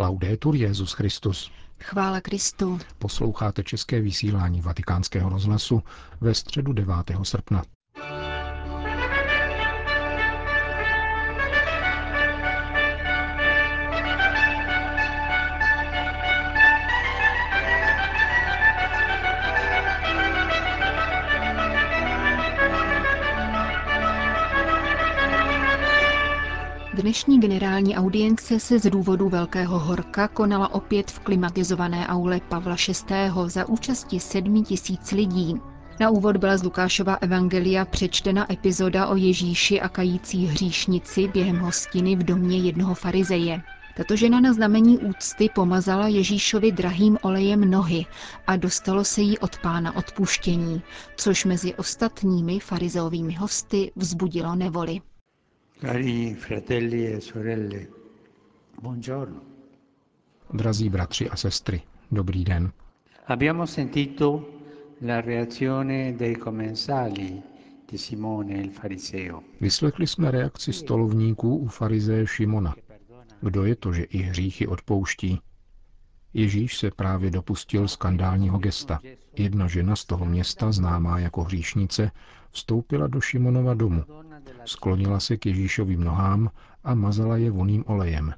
Laudetur Jezus Christus. Chvála Kristu. Posloucháte české vysílání Vatikánského rozhlasu ve středu 9. srpna. Dnešní generální audience se z důvodu Velkého horka konala opět v klimatizované aule Pavla VI. za účasti sedmi tisíc lidí. Na úvod byla z Lukášova evangelia přečtena epizoda o Ježíši a kající hříšnici během hostiny v domě jednoho farizeje. Tato žena na znamení úcty pomazala Ježíšovi drahým olejem nohy a dostalo se jí od pána odpuštění, což mezi ostatními farizeovými hosty vzbudilo nevoli. Cari fratelli e sorelle, buongiorno. Drazí bratři a sestry, dobrý den. Abbiamo sentito la reazione dei commensali di Simone il fariseo. Vyslechli jsme reakci stolovníků u farizeje Šimona. Kdo je to, že i hříchy odpouští? Ježíš se právě dopustil skandálního gesta. Jedna žena z toho města, známá jako hříšnice, vstoupila do Šimonova domu. Sklonila se k Ježíšovým nohám a mazala je voným olejem.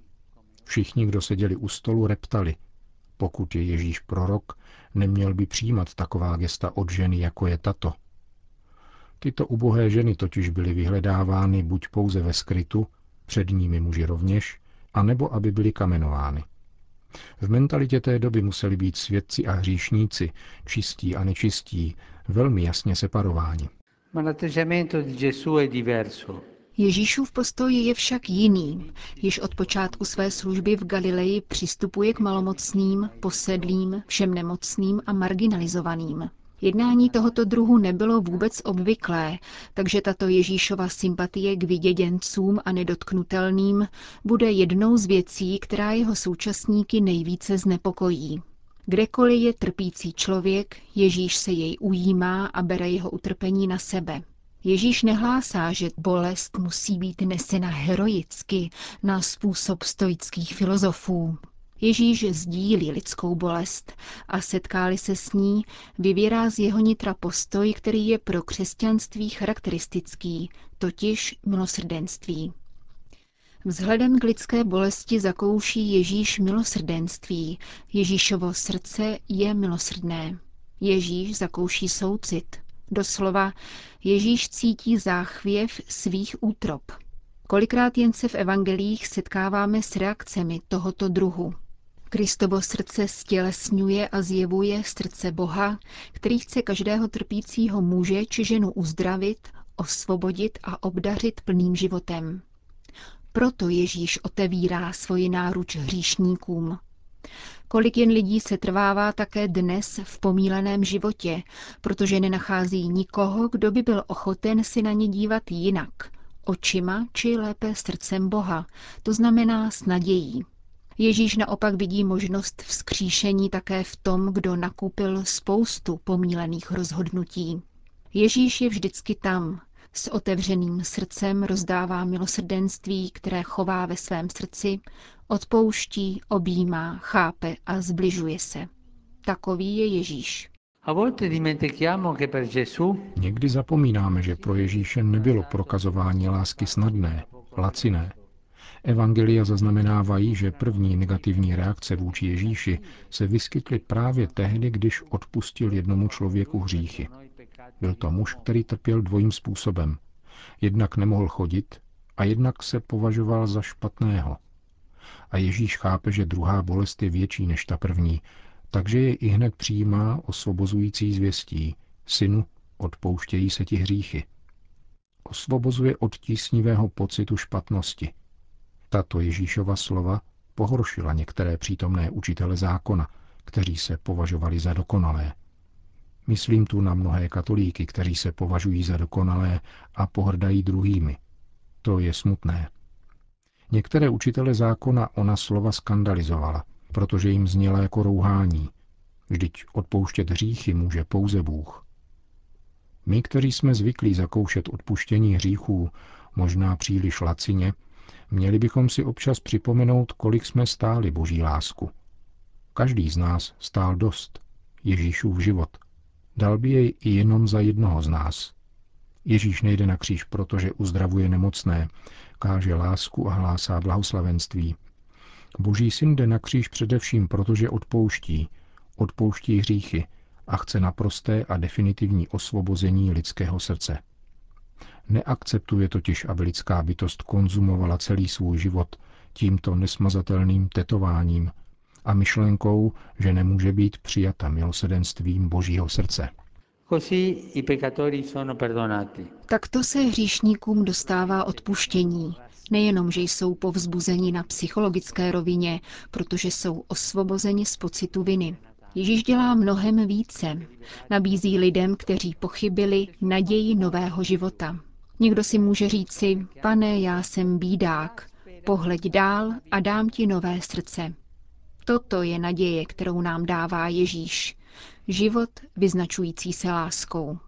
Všichni, kdo seděli u stolu, reptali. Pokud je Ježíš prorok, neměl by přijímat taková gesta od ženy, jako je tato. Tyto ubohé ženy totiž byly vyhledávány buď pouze ve skrytu, před nimi muži rovněž, anebo aby byly kamenovány. V mentalitě té doby museli být svědci a hříšníci, čistí a nečistí, velmi jasně separováni. Ježíšův postoj je však jiný. Již od počátku své služby v Galileji přistupuje k malomocným, posedlým, všem nemocným a marginalizovaným. Jednání tohoto druhu nebylo vůbec obvyklé, takže tato Ježíšova sympatie k vyděděncům a nedotknutelným bude jednou z věcí, která jeho současníky nejvíce znepokojí. Kdekoliv je trpící člověk, Ježíš se jej ujímá a bere jeho utrpení na sebe. Ježíš nehlásá, že bolest musí být nesena heroicky na způsob stoických filozofů. Ježíš sdílí lidskou bolest a setkáli se s ní, vyvěrá z jeho nitra postoj, který je pro křesťanství charakteristický, totiž milosrdenství. Vzhledem k lidské bolesti zakouší Ježíš milosrdenství. Ježíšovo srdce je milosrdné. Ježíš zakouší soucit. Doslova Ježíš cítí záchvěv svých útrop. Kolikrát jen se v evangelích setkáváme s reakcemi tohoto druhu. Kristovo srdce stělesňuje a zjevuje srdce Boha, který chce každého trpícího muže či ženu uzdravit, osvobodit a obdařit plným životem. Proto Ježíš otevírá svoji náruč hříšníkům. Kolik jen lidí se trvává také dnes v pomíleném životě, protože nenachází nikoho, kdo by byl ochoten si na ně dívat jinak, očima či lépe srdcem Boha, to znamená s nadějí. Ježíš naopak vidí možnost vzkříšení také v tom, kdo nakupil spoustu pomílených rozhodnutí. Ježíš je vždycky tam, s otevřeným srdcem rozdává milosrdenství, které chová ve svém srdci, odpouští, objímá, chápe a zbližuje se. Takový je Ježíš. Někdy zapomínáme, že pro Ježíše nebylo prokazování lásky snadné, laciné. Evangelia zaznamenávají, že první negativní reakce vůči Ježíši se vyskytly právě tehdy, když odpustil jednomu člověku hříchy. Byl to muž, který trpěl dvojím způsobem. Jednak nemohl chodit a jednak se považoval za špatného. A Ježíš chápe, že druhá bolest je větší než ta první, takže je i hned přijímá osvobozující zvěstí. Synu, odpouštějí se ti hříchy. Osvobozuje od tísnivého pocitu špatnosti. Tato Ježíšova slova pohoršila některé přítomné učitele zákona, kteří se považovali za dokonalé. Myslím tu na mnohé katolíky, kteří se považují za dokonalé a pohrdají druhými. To je smutné. Některé učitele zákona ona slova skandalizovala, protože jim zněla jako rouhání. Vždyť odpouštět hříchy může pouze Bůh. My, kteří jsme zvyklí zakoušet odpuštění hříchů, možná příliš lacině, Měli bychom si občas připomenout, kolik jsme stáli boží lásku. Každý z nás stál dost, Ježíšův život. Dal by jej i jenom za jednoho z nás. Ježíš nejde na kříž, protože uzdravuje nemocné, káže lásku a hlásá blahoslavenství. Boží syn jde na kříž především, protože odpouští, odpouští hříchy a chce naprosté a definitivní osvobození lidského srdce. Neakceptuje totiž, aby lidská bytost konzumovala celý svůj život tímto nesmazatelným tetováním a myšlenkou, že nemůže být přijata milosedenstvím Božího srdce. Takto se hříšníkům dostává odpuštění. Nejenom, že jsou povzbuzeni na psychologické rovině, protože jsou osvobozeni z pocitu viny. Ježíš dělá mnohem více. Nabízí lidem, kteří pochybili, naději nového života. Někdo si může říci, pane, já jsem bídák, pohleď dál a dám ti nové srdce. Toto je naděje, kterou nám dává Ježíš. Život vyznačující se láskou.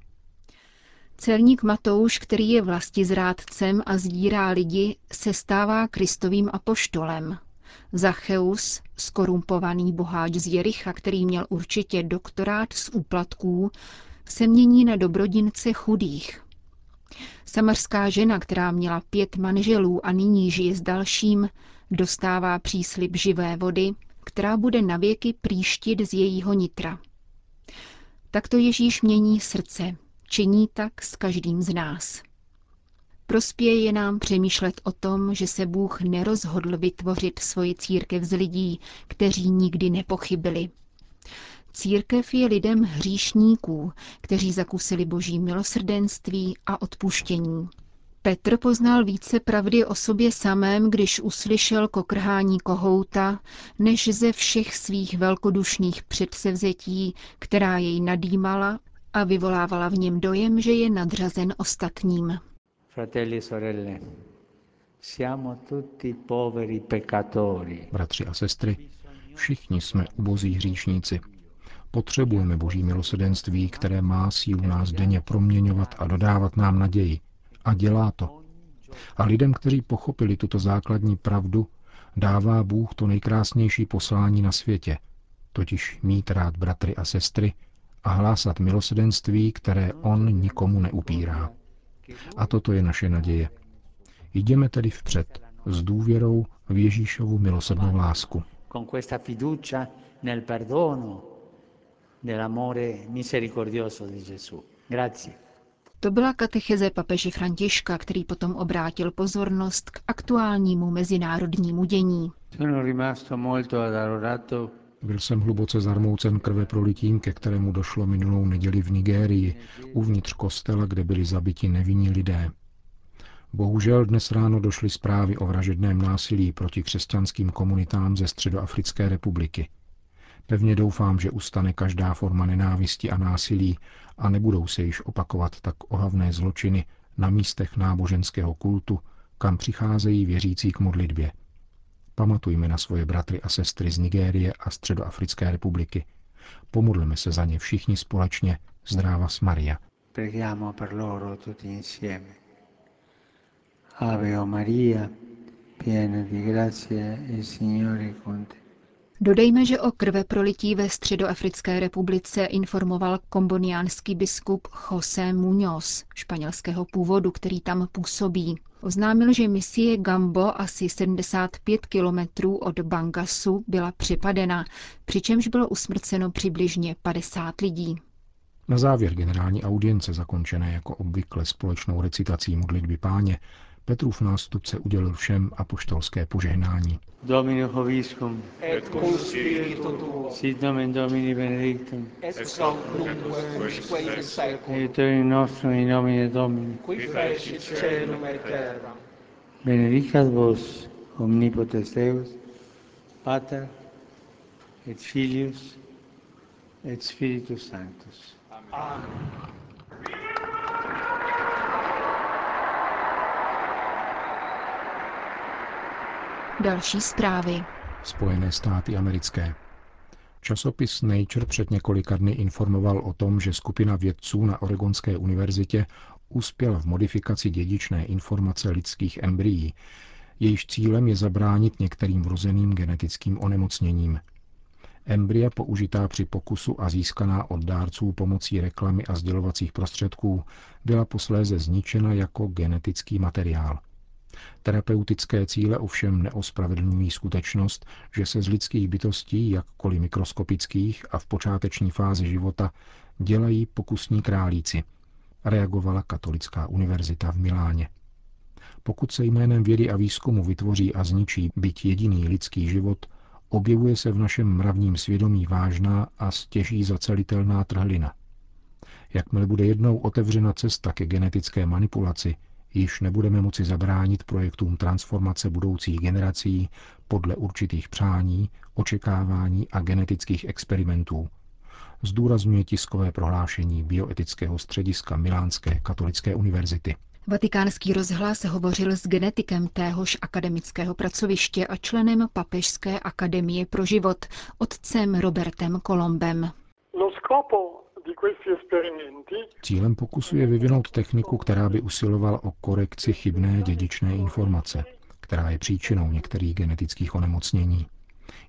Celník Matouš, který je vlasti zrádcem a sdírá lidi, se stává kristovým apoštolem. Zacheus, skorumpovaný boháč z Jericha, který měl určitě doktorát z úplatků, se mění na dobrodince chudých. Samarská žena, která měla pět manželů a nyní žije s dalším, dostává příslip živé vody, která bude navěky příštit z jejího nitra. Takto Ježíš mění srdce, činí tak s každým z nás. Prospěje nám přemýšlet o tom, že se Bůh nerozhodl vytvořit svoji církev z lidí, kteří nikdy nepochybili. Církev je lidem hříšníků, kteří zakusili boží milosrdenství a odpuštění. Petr poznal více pravdy o sobě samém, když uslyšel kokrhání kohouta, než ze všech svých velkodušných předsevzetí, která jej nadýmala a vyvolávala v něm dojem, že je nadřazen ostatním. Fratelli, sorelle, siamo tutti poveri peccatori. Bratři a sestry, všichni jsme ubozí hříšníci. Potřebujeme boží milosedenství, které má sílu nás denně proměňovat a dodávat nám naději. A dělá to. A lidem, kteří pochopili tuto základní pravdu, dává Bůh to nejkrásnější poslání na světě, totiž mít rád bratry a sestry a hlásat milosedenství, které On nikomu neupírá. A toto je naše naděje. Jdeme tedy vpřed s důvěrou v Ježíšovu milosrdnou lásku. To byla katecheze papeže Františka, který potom obrátil pozornost k aktuálnímu mezinárodnímu dění. Byl jsem hluboce zarmoucen krve prolitím, ke kterému došlo minulou neděli v Nigérii, uvnitř kostela, kde byli zabiti nevinní lidé. Bohužel dnes ráno došly zprávy o vražedném násilí proti křesťanským komunitám ze Středoafrické republiky. Pevně doufám, že ustane každá forma nenávisti a násilí a nebudou se již opakovat tak ohavné zločiny na místech náboženského kultu, kam přicházejí věřící k modlitbě – Pamatujme na svoje bratry a sestry z Nigérie a Středoafrické republiky. Pomodleme se za ně všichni společně. Zdráva s Maria. Preghiamo per loro tutti insieme. Ave Maria, piena di grazia, il Signore con te. Dodejme, že o krve prolití ve Středoafrické republice informoval komboniánský biskup José Muñoz, španělského původu, který tam působí. Oznámil, že misie Gambo asi 75 kilometrů od Bangasu byla připadena, přičemž bylo usmrceno přibližně 50 lidí. Na závěr generální audience, zakončené jako obvykle společnou recitací modlitby páně, Petrův nástupce udělil všem apoštolské požehnání. Domino hoviscum, et cum spiritu tuo, sit nomen Domini benedictum, ex hoc nunc in seculum, et in nostrum in nomine Domini, qui fecit celum et terra. Benedicat vos, omnipotens Deus, Pater, et Filius, et Spiritus Sanctus. Amen. Další zprávy. Spojené státy americké. Časopis Nature před několika dny informoval o tom, že skupina vědců na Oregonské univerzitě uspěla v modifikaci dědičné informace lidských embryí, Jejíž cílem je zabránit některým vrozeným genetickým onemocněním. Embrya použitá při pokusu a získaná od dárců pomocí reklamy a sdělovacích prostředků byla posléze zničena jako genetický materiál. Terapeutické cíle ovšem neospravedlňují skutečnost, že se z lidských bytostí, jakkoliv mikroskopických a v počáteční fázi života, dělají pokusní králíci, reagovala Katolická univerzita v Miláně. Pokud se jménem vědy a výzkumu vytvoří a zničí byť jediný lidský život, objevuje se v našem mravním svědomí vážná a stěží zacelitelná trhlina. Jakmile bude jednou otevřena cesta ke genetické manipulaci, již nebudeme moci zabránit projektům transformace budoucích generací podle určitých přání, očekávání a genetických experimentů, zdůrazňuje tiskové prohlášení bioetického střediska Milánské katolické univerzity. Vatikánský rozhlas hovořil s genetikem téhož akademického pracoviště a členem Papežské akademie pro život, otcem Robertem Kolombem. Cílem pokusu je vyvinout techniku, která by usilovala o korekci chybné dědičné informace, která je příčinou některých genetických onemocnění.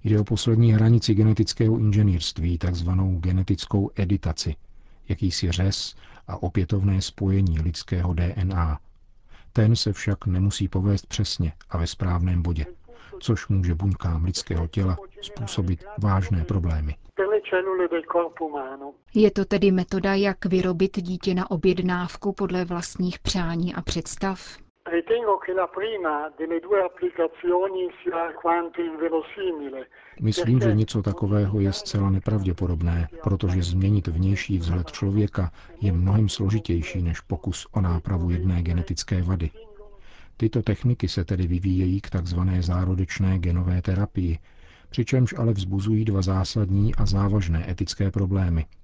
Jde o poslední hranici genetického inženýrství, takzvanou genetickou editaci, jakýsi řez a opětovné spojení lidského DNA. Ten se však nemusí povést přesně a ve správném bodě, což může buňkám lidského těla způsobit vážné problémy. Je to tedy metoda, jak vyrobit dítě na objednávku podle vlastních přání a představ? Ritengo che la prima delle due applicazioni sia alquanto inverosimile. Myslím, že něco takového je zcela nepravděpodobné, protože změnit vnější vzhled člověka je mnohem složitější než pokus o nápravu jedné genetické vady. Tyto techniky se tedy vyvíjejí k takzvané zárodečné genové terapii, přičemž ale vzbuzují dva zásadní a závažné etické problémy –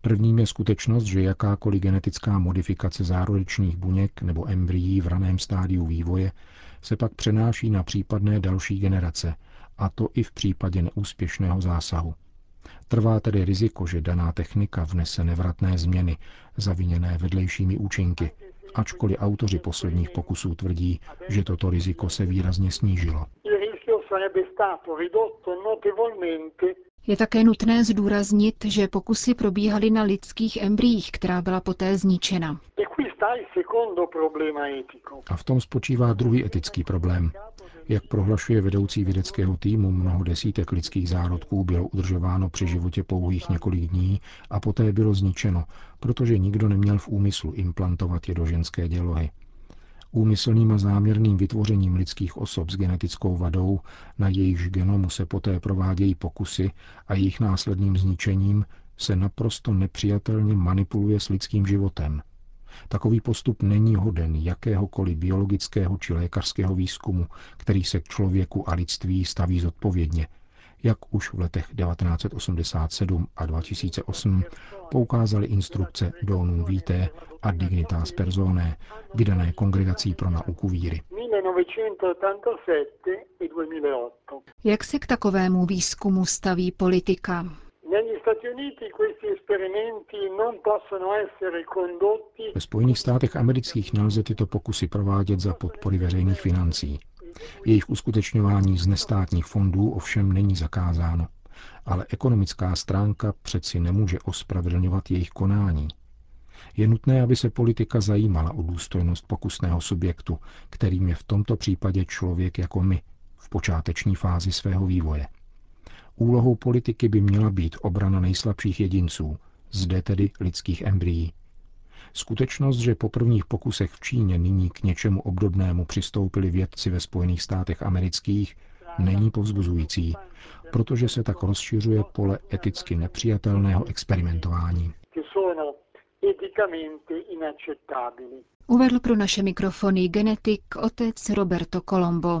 Prvním je skutečnost, že jakákoliv genetická modifikace zárodečných buněk nebo embryí v raném stádiu vývoje se pak přenáší na případné další generace, a to i v případě neúspěšného zásahu. Trvá tedy riziko, že daná technika vnese nevratné změny, zaviněné vedlejšími účinky, ačkoliv autoři posledních pokusů tvrdí, že toto riziko se výrazně snížilo. Je také nutné zdůraznit, že pokusy probíhaly na lidských embryích, která byla poté zničena. E A v tom spočívá druhý etický problém. Jak prohlašuje vedoucí vědeckého týmu, mnoho desítek lidských zárodků bylo udržováno při životě pouhých několik dní a poté bylo zničeno, protože nikdo neměl v úmyslu implantovat je do ženské dělohy. Úmyslným a záměrným vytvořením lidských osob s genetickou vadou, na jejichž genomu se poté provádějí pokusy a jejich následným zničením, se naprosto nepřijatelně manipuluje s lidským životem. Takový postup není hoden jakéhokoliv biologického či lékařského výzkumu, který se k člověku a lidství staví zodpovědně, jak už v letech 1987 a 2008 poukázaly instrukce Donum Vitae a Dignitas Personae, vydané Kongregací pro nauku víry. Jak se k takovému výzkumu staví politika? Ve Spojených státech amerických nelze tyto pokusy provádět za podpory veřejných financí. Jejich uskutečňování z nestátních fondů ovšem není zakázáno, ale ekonomická stránka přeci nemůže ospravedlňovat jejich konání. Je nutné, aby se politika zajímala o důstojnost pokusného subjektu, kterým je v tomto případě člověk jako my, v počáteční fázi svého vývoje. Úlohou politiky by měla být obrana nejslabších jedinců, zde tedy lidských embryí. Skutečnost, že po prvních pokusech v Číně nyní k něčemu obdobnému přistoupili vědci ve Spojených státech amerických, není povzbuzující, protože se tak rozšiřuje pole eticky nepřijatelného experimentování. Uvedl pro naše mikrofony genetik otec Roberto Colombo.